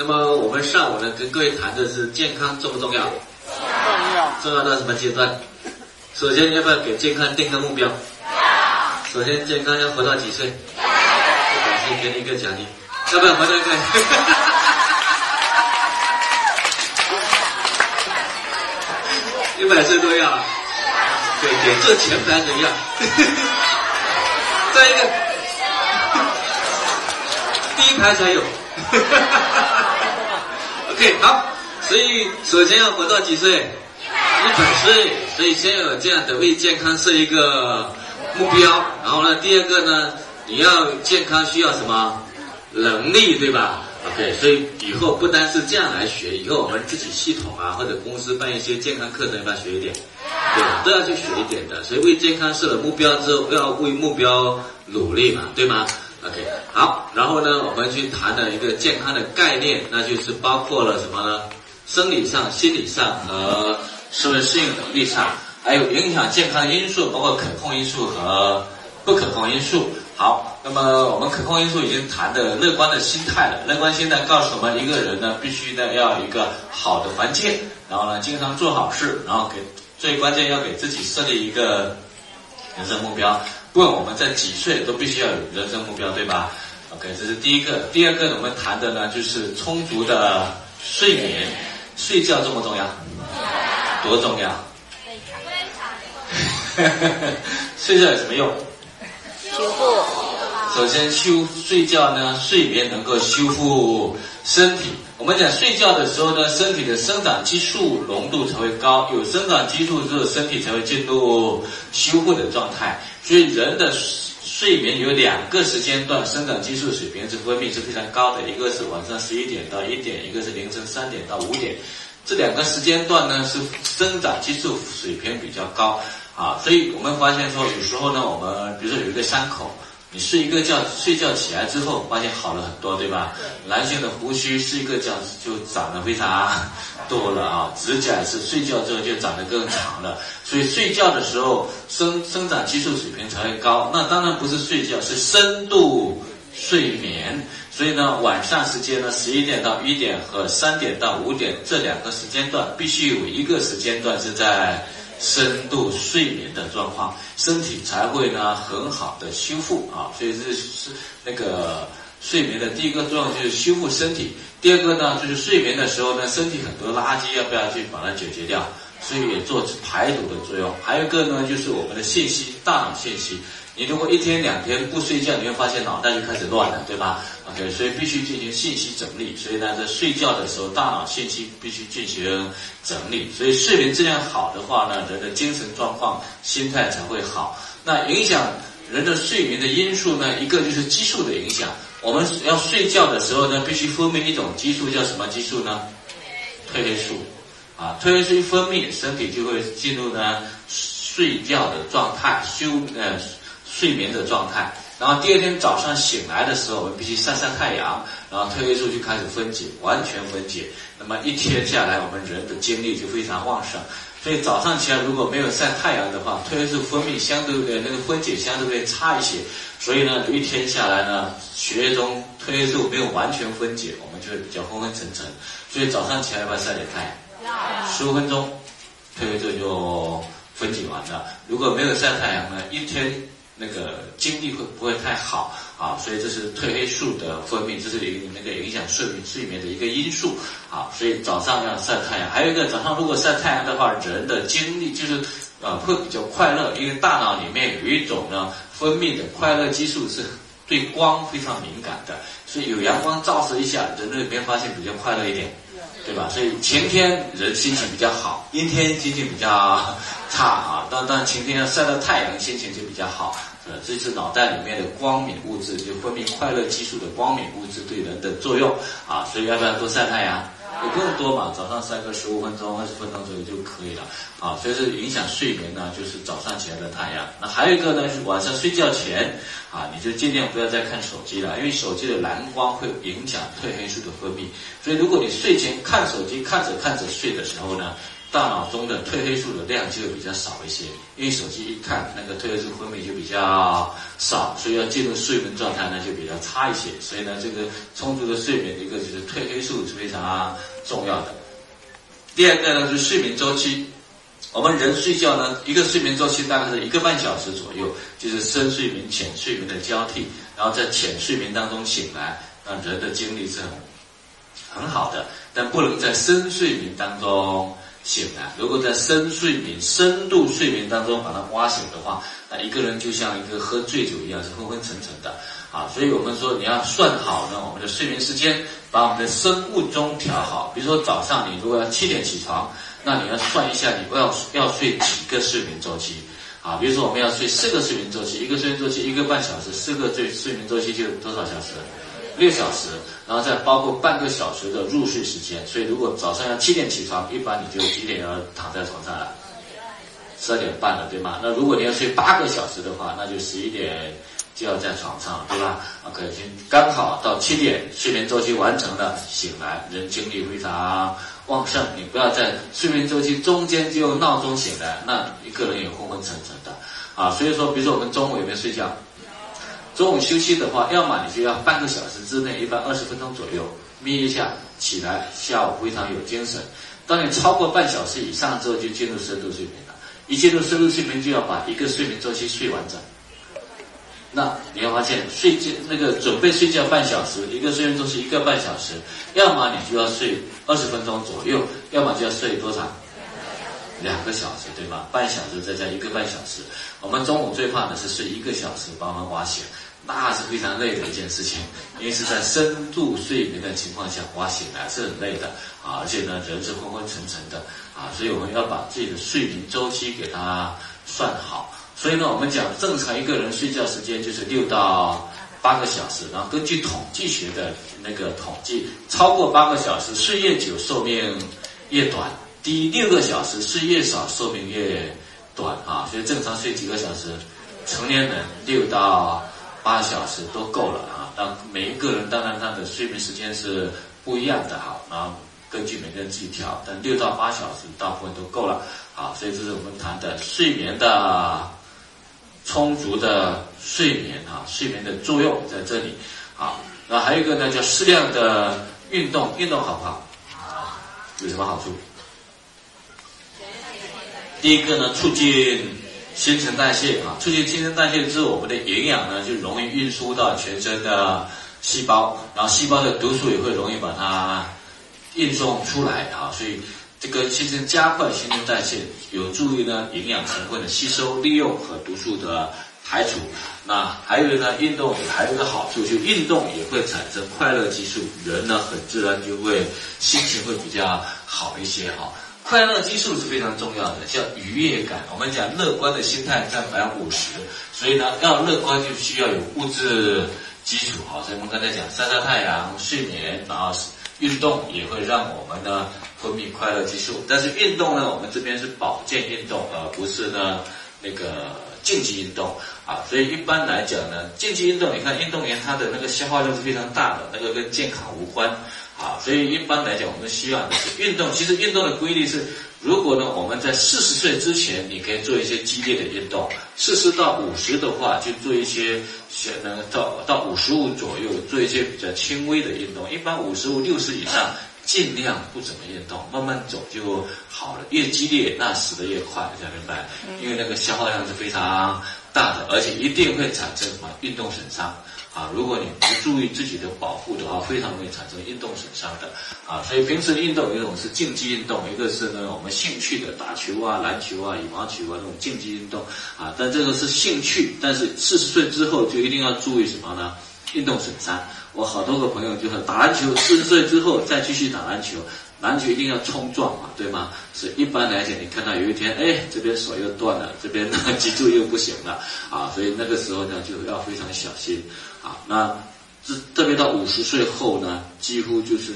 那么我们上午呢，跟各位谈的是健康重不重要？重要。重要到什么阶段？首先要不要给健康定个目标？要。首先健康要活到几岁？要。感谢给你一个奖励。要不要活到一个？一百岁都要。对给，这前排的要。再一个，第一排才有。OK，好，所以首先要活到几岁？一百岁。所以先有这样的为健康设一个目标，然后呢，第二个呢，你要健康需要什么能力，对吧？OK，所以以后不单是这样来学，以后我们自己系统啊，或者公司办一些健康课程，要学一点？对，都要去学一点的。所以为健康设了目标之后，要为目标努力嘛，对吗？OK，好，然后呢，我们去谈的一个健康的概念，那就是包括了什么呢？生理上、心理上和社会适应能力上，还有影响健康的因素，包括可控因素和不可控因素。好，那么我们可控因素已经谈的乐观的心态了。乐观心态告诉我们，一个人呢，必须呢要有一个好的环境，然后呢，经常做好事，然后给最关键要给自己设立一个人生目标。不管我们在几岁，都必须要有人生目标，对吧？OK，这是第一个。第二个，我们谈的呢，就是充足的睡眠。睡觉重不重要？多重要？睡觉有什么用？首先修睡觉呢，睡眠能够修复身体。我们讲睡觉的时候呢，身体的生长激素浓度才会高，有生长激素之后，身体才会进入修复的状态。所以人的睡眠有两个时间段，生长激素水平是分泌是非常高的，一个是晚上十一点到一点，一个是凌晨三点到五点，这两个时间段呢是生长激素水平比较高啊，所以我们发现说有时候呢，我们比如说有一个伤口。你睡一个觉，睡觉起来之后，发现好了很多，对吧？男性的胡须睡一个觉就长得非常多了啊，指甲是睡觉之后就长得更长了。所以睡觉的时候生生长激素水平才会高。那当然不是睡觉，是深度睡眠。所以呢，晚上时间呢，十一点到一点和三点到五点这两个时间段，必须有一个时间段是在。深度睡眠的状况，身体才会呢很好的修复啊，所以这是那个睡眠的第一个作用就是修复身体，第二个呢就是睡眠的时候呢，身体很多垃圾要不要去把它解决掉，所以也做排毒的作用。还有一个呢就是我们的信息，大脑信息。你如果一天两天不睡觉，你会发现脑袋就开始乱了，对吧？OK，所以必须进行信息整理。所以呢，在睡觉的时候，大脑信息必须进行整理。所以睡眠质量好的话呢，人的精神状况、心态才会好。那影响人的睡眠的因素呢，一个就是激素的影响。我们要睡觉的时候呢，必须分泌一种激素，叫什么激素呢？褪黑素。啊，褪黑素一分泌，身体就会进入呢睡觉的状态，休呃。睡眠的状态，然后第二天早上醒来的时候，我们必须晒晒太阳，然后褪黑素就开始分解，完全分解。那么一天下来，我们人的精力就非常旺盛。所以早上起来如果没有晒太阳的话，褪黑素分泌相对的那个分解相对会差一些。所以呢，一天下来呢，血液中褪黑素没有完全分解，我们就会比较昏昏沉沉。所以早上起来要不要晒点太阳？十五分钟，褪黑素就分解完了。如果没有晒太阳呢，一天。那个精力会不会太好啊？所以这是褪黑素的分泌，这是一那个影响睡眠睡眠的一个因素啊。所以早上要晒太阳，还有一个早上如果晒太阳的话，人的精力就是呃会比较快乐，因为大脑里面有一种呢分泌的快乐激素是对光非常敏感的，所以有阳光照射一下，人类没发现比较快乐一点，对吧？所以晴天人心情比较好，阴天心情比较差啊。但但晴天要晒到太阳，心情就比较好。呃，这是脑袋里面的光敏物质，就分泌快乐激素的光敏物质对人的作用啊，所以要不要多晒太阳？也不用多嘛，早上晒个十五分钟、二十分钟左右就可以了啊。所以是影响睡眠呢，就是早上起来的太阳。那还有一个呢，是晚上睡觉前啊，你就尽量不要再看手机了，因为手机的蓝光会影响褪黑素的分泌。所以如果你睡前看手机，看着看着睡的时候呢，大脑中的褪黑素的量就会比较少一些，因为手机一看那个褪黑素分泌就比较少，所以要进入睡眠状态呢就比较差一些。所以呢，这个充足的睡眠，一个就是褪黑素是非常重要的。第二个呢是睡眠周期，我们人睡觉呢，一个睡眠周期大概是一个半小时左右，就是深睡眠、浅睡眠的交替，然后在浅睡眠当中醒来，那人的精力是很很好的，但不能在深睡眠当中醒来。如果在深睡眠、深度睡眠当中把它挖醒的话，那一个人就像一个喝醉酒一样，是昏昏沉沉的。啊，所以我们说你要算好呢，我们的睡眠时间，把我们的生物钟调好。比如说早上你如果要七点起床，那你要算一下你要要睡几个睡眠周期。啊，比如说我们要睡四个睡眠周期，一个睡眠周期一个半小时，四个睡睡眠周期就多少小时？六小时，然后再包括半个小时的入睡时间。所以如果早上要七点起床，一般你就几点要躺在床上了？十二点半了，对吗？那如果你要睡八个小时的话，那就十一点。就要在床上，对吧？OK，刚好到七点，睡眠周期完成了，醒来，人精力非常旺盛。你不要在睡眠周期中间就闹钟醒来，那一个人也昏昏沉沉的啊。所以说，比如说我们中午有没有睡觉？中午休息的话，要么你就要半个小时之内，一般二十分钟左右眯一下，起来，下午非常有精神。当你超过半小时以上之后，就进入深度睡眠了。一进入深度睡眠，就要把一个睡眠周期睡完整。那你会发现，睡觉那个准备睡觉半小时，一个睡眠周期一个半小时，要么你就要睡二十分钟左右，要么就要睡多长？两个小时，对吧？半小时再加一个半小时。我们中午最怕的是睡一个小时，把我们挖醒，那是非常累的一件事情，因为是在深度睡眠的情况下挖醒来是很累的啊，而且呢人是昏昏沉沉的啊，所以我们要把自己的睡眠周期给它算好。所以呢，我们讲正常一个人睡觉时间就是六到八个小时，然后根据统计学的那个统计，超过八个小时睡越久寿命越短，低六个小时睡越少寿命越短啊。所以正常睡几个小时，成年人六到八小时都够了啊。当每一个人当然他的睡眠时间是不一样的哈，然后根据每个人自己调，但六到八小时大部分都够了啊。所以这是我们谈的睡眠的。充足的睡眠啊，睡眠的作用在这里啊。那还有一个呢，叫适量的运动，运动好不好？有什么好处？第一个呢，促进新陈代谢啊，促进新陈代谢之后，我们的营养呢就容易运输到全身的细胞，然后细胞的毒素也会容易把它运送出来啊，所以。这个其实加快新陈代谢，有助于呢营养成分的吸收、利用和毒素的排除。那还有呢，运动还有一个好处，就运动也会产生快乐激素，人呢很自然就会心情会比较好一些哈。快乐激素是非常重要的，叫愉悦感。我们讲乐观的心态占百分之五十，所以呢要乐观就需要有物质基础哈。所以我们刚才讲晒晒太阳、睡眠，然后。运动也会让我们呢分泌快乐激素，但是运动呢，我们这边是保健运动，而不是呢那个竞技运动啊。所以一般来讲呢，竞技运动，你看运动员他的那个消耗量是非常大的，那个跟健康无关啊。所以一般来讲，我们希望的是运动。其实运动的规律是。如果呢，我们在四十岁之前，你可以做一些激烈的运动；四十到五十的话，就做一些，能到到五十五左右做一些比较轻微的运动。一般五十五、六十以上，尽量不怎么运动，慢慢走就好了。越激烈，那死的越快，大家明白？因为那个消耗量是非常大的，而且一定会产生什么运动损伤。啊，如果你不注意自己的保护的话，非常容易产生运动损伤的。啊，所以平时运动有一种是竞技运动，一个是呢我们兴趣的打球啊、篮球啊、羽毛球啊这种竞技运动。啊，但这个是兴趣，但是四十岁之后就一定要注意什么呢？运动损伤。我好多个朋友就是打篮球，四十岁之后再继续打篮球。篮球一定要冲撞嘛，对吗？是一般来讲，你看到有一天，哎，这边手又断了，这边 脊柱又不行了，啊，所以那个时候呢，就要非常小心，啊，那这特别到五十岁后呢，几乎就是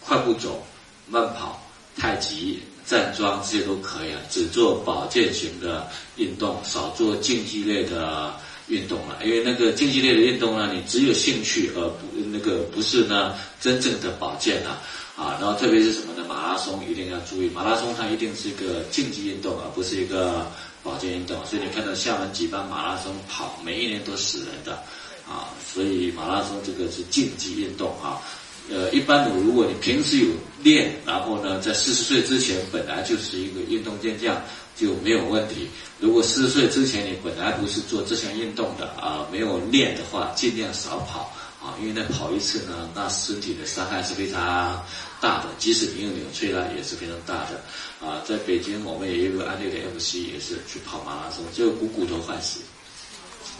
快步走、慢跑、太极、站桩这些都可以了，只做保健型的运动，少做竞技类的运动了，因为那个竞技类的运动呢，你只有兴趣而不那个不是呢真正的保健啊啊，然后特别是什么呢？马拉松一定要注意，马拉松它一定是一个竞技运动，而不是一个保健运动。所以你看到厦门举办马拉松跑，每一年都死人的啊，所以马拉松这个是竞技运动啊。呃，一般的，如果你平时有练，然后呢，在四十岁之前本来就是一个运动健将，就没有问题。如果四十岁之前你本来不是做这项运动的啊，没有练的话，尽量少跑啊，因为那跑一次呢，那身体的伤害是非常大的，即使你有扭曲了，也是非常大的。啊，在北京我们也有个安利的 MC 也是去跑马拉松，就股骨头坏死。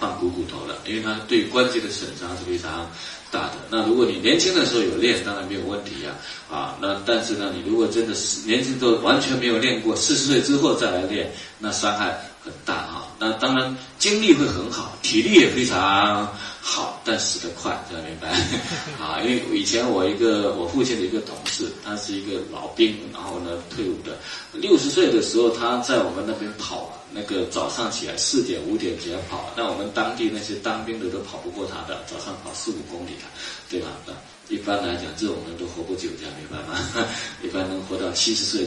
换股骨头了，因为它对关节的损伤是非常大的。那如果你年轻的时候有练，当然没有问题呀，啊，那但是呢，你如果真的是年轻都完全没有练过，四十岁之后再来练，那伤害很大啊。那当然精力会很好，体力也非常好，但死得快，这样明白？啊，因为以前我一个我父亲的一个同事，他是一个老兵，然后呢退伍的，六十岁的时候他在我们那边跑。那个早上起来四点五点起来跑，那我们当地那些当兵的都跑不过他的，早上跑四五公里的，对吧？那一般来讲，这种人都活不久，这样明白吗？一般能活到七十岁。